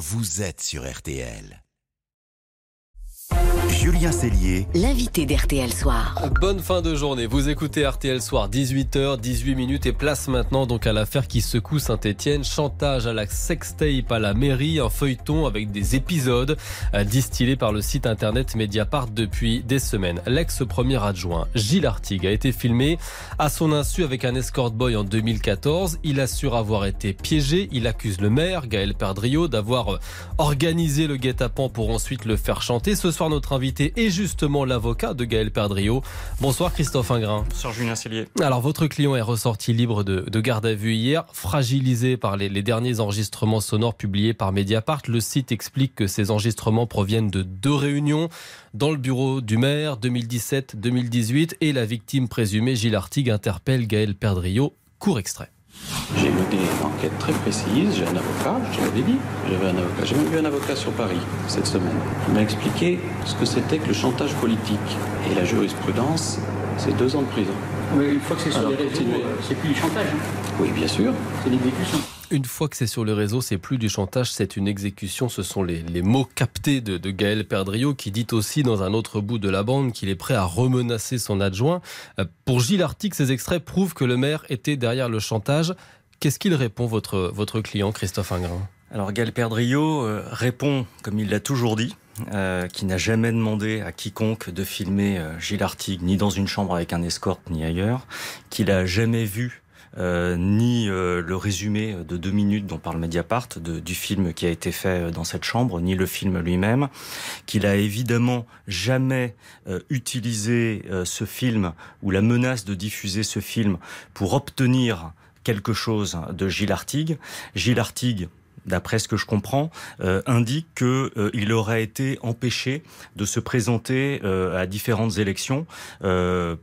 vous êtes sur RTL. Julien Cellier, l'invité d'RTL Soir. Bonne fin de journée. Vous écoutez RTL Soir, 18h, 18 minutes et place maintenant donc à l'affaire qui secoue Saint-Etienne. Chantage à la sextape à la mairie, un feuilleton avec des épisodes euh, distillés par le site internet Mediapart depuis des semaines. L'ex-premier adjoint Gilles Artigue a été filmé à son insu avec un escort boy en 2014. Il assure avoir été piégé. Il accuse le maire, Gaël Perdriau, d'avoir euh, organisé le guet-apens pour ensuite le faire chanter. Ce soir, notre invité et justement l'avocat de Gaël Perdriau. Bonsoir Christophe Ingrin. Bonsoir Julien Cellier. Alors votre client est ressorti libre de, garde à vue hier, fragilisé par les, derniers enregistrements sonores publiés par Mediapart. Le site explique que ces enregistrements proviennent de deux réunions dans le bureau du maire 2017-2018 et la victime présumée Gilles Artigue interpelle Gaël Perdriau. Court extrait. J'ai mené une enquête très précise, j'ai un avocat, je te l'avais dit, j'avais un avocat. J'ai même eu un avocat sur Paris cette semaine. Il m'a expliqué ce que c'était que le chantage politique. Et la jurisprudence, c'est deux ans de prison. Mais une fois que c'est sur les réseaux, euh, c'est plus du chantage. Hein. Oui, bien sûr. C'est l'exécution une fois que c'est sur le réseau, c'est plus du chantage, c'est une exécution. Ce sont les, mots captés de, Gaël Perdriau qui dit aussi dans un autre bout de la bande qu'il est prêt à remenacer son adjoint. Euh, pour Gilles Artic, ces extraits prouvent que le maire était derrière le chantage. Qu'est-ce qu'il répond, votre, votre client, Christophe Ingrin Alors, Gaël Perdriau euh, répond, comme il l'a toujours dit, euh, qui n'a jamais demandé à quiconque de filmer Gilles Artigue, ni dans une chambre avec un escorte, ni ailleurs, qu'il a jamais vu euh, ni euh, le résumé de deux minutes dont parle Mediapart du film qui a été fait euh, dans cette chambre, ni le film lui-même, qu'il a évidemment jamais utilisé ce film ou la menace de diffuser ce film pour obtenir quelque chose de Gilles Artigue. Gilles Artigue, d'après ce que je comprends, euh, indique qu'il euh, aurait été empêché de se présenter euh, à différentes élections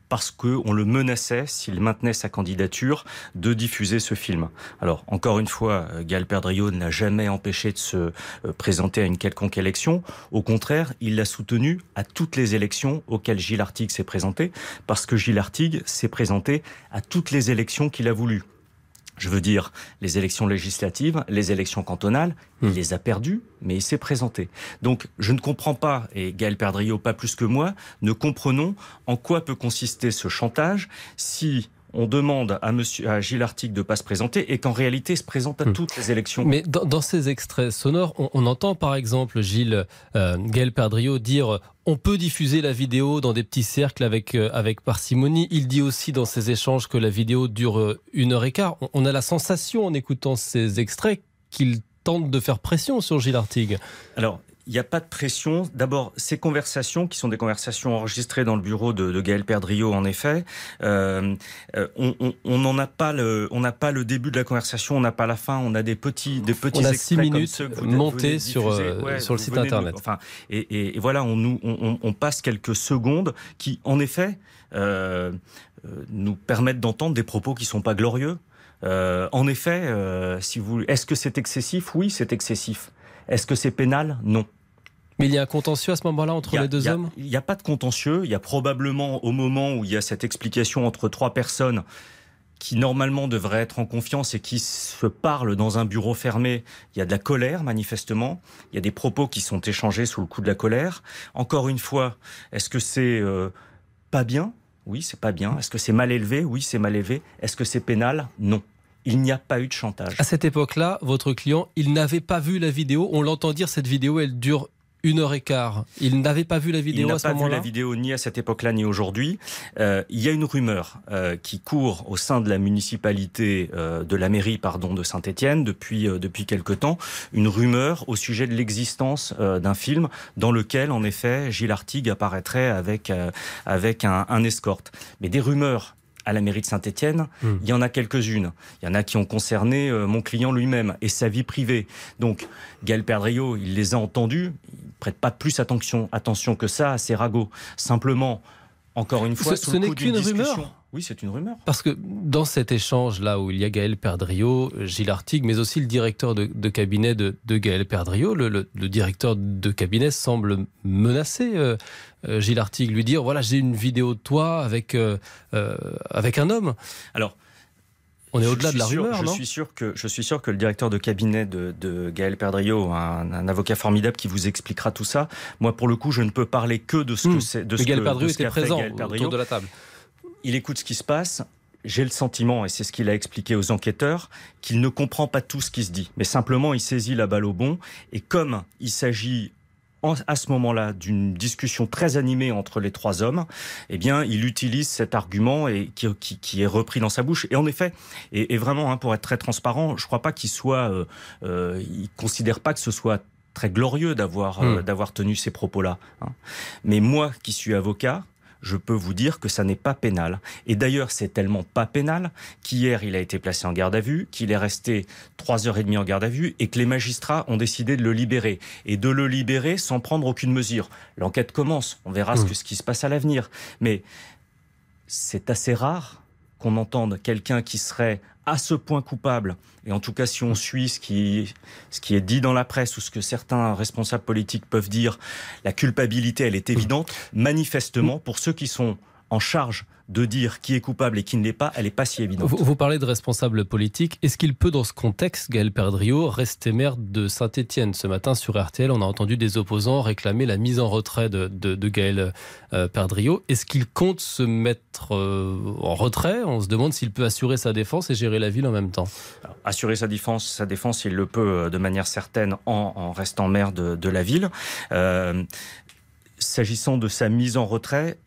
parce qu'on le menaçait, s'il maintenait sa candidature, de diffuser ce film. Alors, encore une fois, Gal Perdriau n'a jamais empêché de se présenter à une quelconque élection. Au contraire, il l'a soutenu à toutes les élections auxquelles Gilles Artigue s'est présenté, parce que Gilles Artigue s'est présenté à toutes les élections qu'il a voulu je veux dire les élections législatives, les élections cantonales, il hmm. les a perdues, mais il s'est présenté. Donc je ne comprends pas, et Gaël Perdriau pas plus que moi, ne comprenons en quoi peut consister ce chantage si on demande à, monsieur, à Gilles Artigue de ne pas se présenter et qu'en réalité il se présente à hmm. toutes les élections. Mais dans, ces extraits sonores, on, entend par exemple Gilles euh, Gaël Perdriau dire on peut diffuser la vidéo dans des petits cercles avec, euh, avec parcimonie. Il dit aussi dans ses échanges que la vidéo dure euh, une heure et quart. On, a la sensation en écoutant ces extraits qu'il tente de faire pression sur Gilles Artigue. Alors, il n'y a pas de pression. D'abord, ces conversations, qui sont des conversations enregistrées dans le bureau de, de Gaël Perdriau, en effet, euh, euh on n'en a pas le, on n'a pas le début de la conversation, on n'a pas la fin, on a des petits, des petits. On a six minutes montées sur euh, sur le site internet. enfin, et, et, voilà, on nous, on, on, passe quelques secondes qui, en effet, euh, euh nous permettent d'entendre des propos qui sont pas glorieux. Euh, en effet, euh, si vous, est-ce que c'est excessif? Oui, c'est excessif. Est-ce que c'est pénal? Non. Mais il y a un contentieux à ce moment-là entre les deux hommes? Il n'y a pas de contentieux. Il y a probablement au moment où il y a cette explication entre trois personnes qui normalement devraient être en confiance et qui se parlent dans un bureau fermé, il y a de la colère manifestement, il y a des propos qui sont échangés sous le coup de la colère. Encore une fois, est-ce que c'est euh, pas bien? Oui, c'est pas bien. Est-ce que c'est mal élevé? Oui, c'est mal élevé. Est-ce que c'est pénal? Non il n'y a pas eu de chantage. À cette époque-là, votre client, il n'avait pas vu la vidéo. On l'entend dire, cette vidéo, elle dure une heure et quart. Il n'avait pas vu la vidéo à ce moment-là Il n'a pas vu la vidéo ni à cette époque-là ni aujourd'hui. Euh, il y a une rumeur euh, qui court au sein de la municipalité, euh, de la mairie, pardon, de Saint-Étienne depuis depuis quelque temps. Une rumeur au sujet de l'existence d'un film dans lequel, en effet, Gilles Artigue apparaîtrait avec avec un, un escorte. Mais des rumeurs à la mairie de Saint-Étienne, hmm. il y en a quelques-unes. Il y en a qui ont concerné euh, mon client lui-même et sa vie privée. Donc, Gaël Perdriau, il les a entendus. Prête pas plus attention, attention que ça à ses ragots. Simplement, encore une fois, ce, ce n'est qu'une rumeur. Oui, c'est une rumeur. Parce que dans cet échange-là où il y a Gaël Perdriau, Gilles Artigue, mais aussi le directeur de, cabinet de, Gaël Perdriau, le, directeur de cabinet semble menacer euh, euh, Gilles Artigue, lui dire voilà, j'ai une vidéo de toi avec, euh, avec un homme. Alors, On est au-delà de la rumeur, je non suis sûr que Je suis sûr que le directeur de cabinet de, de Gaël Perdriau, un, un, avocat formidable qui vous expliquera tout ça, moi pour le coup je ne peux parler que de ce que Hum. c'est. De ce Gaël Perdriau était présent Gaël autour de la table. il écoute ce qui se passe. J'ai le sentiment, et c'est ce qu'il a expliqué aux enquêteurs, qu'il ne comprend pas tout ce qui se dit. Mais simplement, il saisit la balle au bon. Et comme il s'agit en- à ce moment-là d'une discussion très animée entre les trois hommes, eh bien, il utilise cet argument et qui, qui- qui est repris dans sa bouche. Et en effet, et, et vraiment, hein, pour être très transparent, je crois pas qu'il soit, euh, euh, il considère pas que ce soit très glorieux d'avoir euh, Hmm. d'avoir tenu ces propos-là. hein. Mais moi, qui suis avocat, je peux vous dire que ça n'est pas pénal. Et d'ailleurs, c'est tellement pas pénal qu'hier, il a été placé en garde à vue, qu'il est resté trois heures et demie en garde à vue et que les magistrats ont décidé de le libérer. Et de le libérer sans prendre aucune mesure. L'enquête commence. On verra ce, Mmh. que, ce qui se passe à l'avenir. Mais c'est assez rare qu'on entende quelqu'un qui serait à ce point coupable, et en tout cas si on suit ce qui, est dit dans la presse ou ce que certains responsables politiques peuvent dire, la culpabilité, elle est évidente. Manifestement, pour ceux qui sont en charge de dire qui est coupable et qui ne l'est pas, elle n'est pas si évidente. Vous, vous parlez de responsable politique. Est-ce qu'il peut, dans ce contexte, Gaël Perdriau, rester maire de Saint-Etienne Ce matin, sur RTL, on a entendu des opposants réclamer la mise en retrait de, de, de Gaël euh, Perdriau. Est-ce qu'il compte se mettre euh, en retrait? On se demande s'il peut assurer sa défense et gérer la ville en même temps. Alors, Assurer sa défense, sa défense, il le peut euh, de manière certaine en, en restant maire de, de la ville. Euh, S'agissant de sa mise en retrait,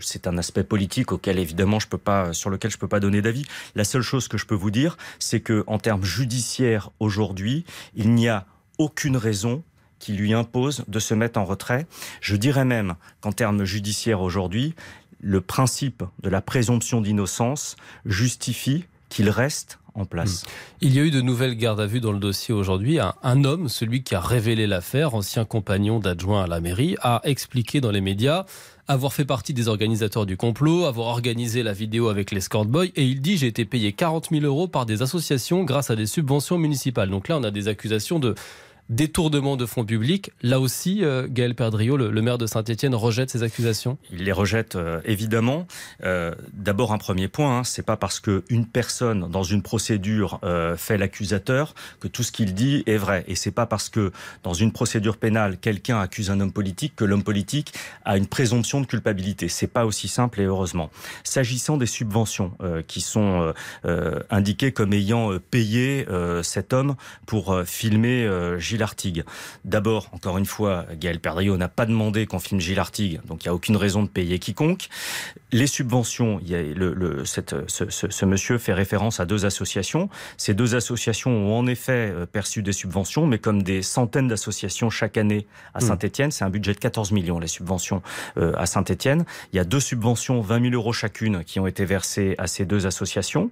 c'est un aspect politique auquel évidemment je peux pas, sur lequel je peux pas donner d'avis. La seule chose que je peux vous dire, c'est que en termes judiciaires aujourd'hui, il n'y a aucune raison qui lui impose de se mettre en retrait. Je dirais même qu'en termes judiciaires aujourd'hui, le principe de la présomption d'innocence justifie qu'il reste place. Il y a eu de nouvelles gardes à vue dans le dossier aujourd'hui. Un, un, homme, celui qui a révélé l'affaire, ancien compagnon d'adjoint à la mairie, a expliqué dans les médias avoir fait partie des organisateurs du complot, avoir organisé la vidéo avec l'escort boy, et il dit j'ai été payé 40 000 euros par des associations grâce à des subventions municipales. Donc là, on a des accusations de détournement de fonds publics. Là aussi, euh, Gaël Perdriau, le, maire de Saint-Etienne, rejette ces accusations? Il les rejette euh, évidemment. Euh, D'abord, un premier point, hein, c'est pas parce qu'une personne dans une procédure fait l'accusateur que tout ce qu'il dit est vrai. Et c'est pas parce que dans une procédure pénale, quelqu'un accuse un homme politique que l'homme politique a une présomption de culpabilité. C'est pas aussi simple et heureusement. S'agissant des subventions qui sont indiquées comme ayant payé cet homme pour filmer Gilles Artigue. D'abord, encore une fois, Gaël Perdriau n'a pas demandé qu'on filme Gilles Artigue, donc il n'y a aucune raison de payer quiconque. Les subventions, il y a le, le, cette, ce, ce, ce, monsieur fait référence à deux associations. Ces deux associations ont en effet euh, perçu des subventions, mais comme des centaines d'associations chaque année à Saint-Etienne, c'est un budget de 14 millions, les subventions euh, à Saint-Etienne. Il y a deux subventions, 20 000 euros chacune, qui ont été versées à ces deux associations.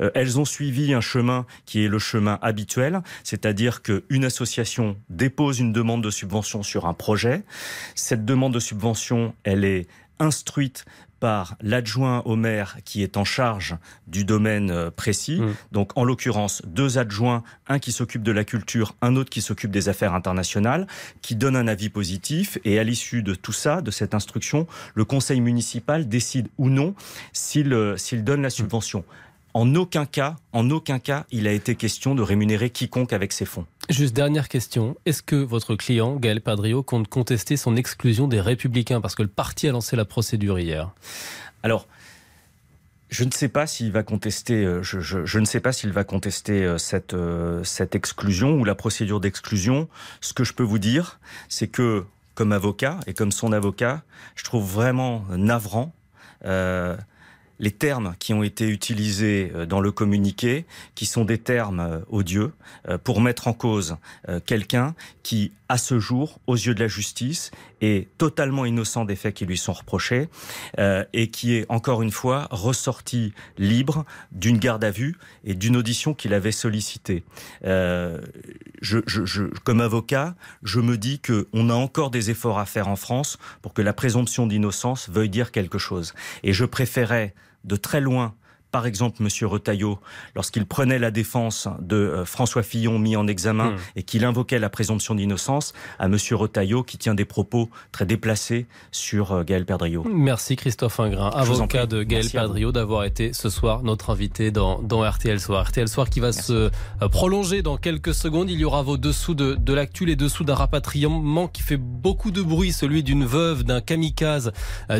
Euh, elles ont suivi un chemin qui est le chemin habituel, c'est-à-dire qu'une association dépose une demande de subvention sur un projet. Cette demande de subvention, elle est instruite par l'adjoint au maire qui est en charge du domaine précis. Mmh. Donc, en l'occurrence, deux adjoints, un qui s'occupe de la culture, un autre qui s'occupe des affaires internationales, qui donne un avis positif. Et à l'issue de tout ça, de cette instruction, le conseil municipal décide ou non s'il s'il donne la subvention. En aucun cas, en aucun cas, il a été question de rémunérer quiconque avec ces fonds. Juste dernière question. Est-ce que votre client, Gaël Padrio, compte contester son exclusion des Républicains Parce que le parti a lancé la procédure hier? Alors, je ne sais pas s'il va contester. euh, Je, ne sais pas s'il va contester euh, cette cette exclusion ou la procédure d'exclusion. Ce que je peux vous dire, c'est que comme avocat et comme son avocat, je trouve vraiment navrant. Euh, les termes qui ont été utilisés dans le communiqué, qui sont des termes odieux, pour mettre en cause quelqu'un qui, à ce jour, aux yeux de la justice, est totalement innocent des faits qui lui sont reprochés et qui est, encore une fois, ressorti libre d'une garde à vue et d'une audition qu'il avait sollicitée. Euh, comme avocat, je me dis qu'on a encore des efforts à faire en France pour que la présomption d'innocence veuille dire quelque chose. Et je préférais de très loin par exemple, Monsieur Retailleau, lorsqu'il prenait la défense de euh, François Fillon mis en examen Hmm. et qu'il invoquait la présomption d'innocence, à Monsieur Retailleau qui tient des propos très déplacés sur euh, Gaël Perdriau. Merci Christophe Ingrin, avocat de Gaël. Perdriau, d'avoir été ce soir notre invité dans, dans RTL Soir. RTL Soir qui va se euh, prolonger dans quelques secondes. Il y aura vos dessous de, de l'actu, les dessous d'un rapatriement qui fait beaucoup de bruit, celui d'une veuve d'un kamikaze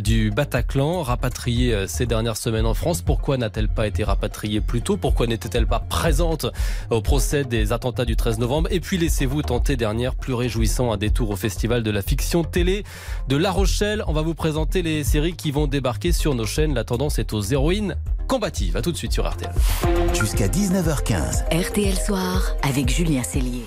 du Bataclan, rapatriée euh, ces dernières semaines en France. Pourquoi n'a-t-elle pas été rapatriée plus tôt Pourquoi n'était-elle pas présente au procès des attentats du 13 novembre Et puis laissez-vous tenter dernière, plus réjouissant, un détour au festival de la fiction télé de La Rochelle. On va vous présenter les séries qui vont débarquer sur nos chaînes. La tendance est aux héroïnes combatives. À tout de suite sur RTL. Jusqu'à 19h15. RTL Soir avec Julien Cellier.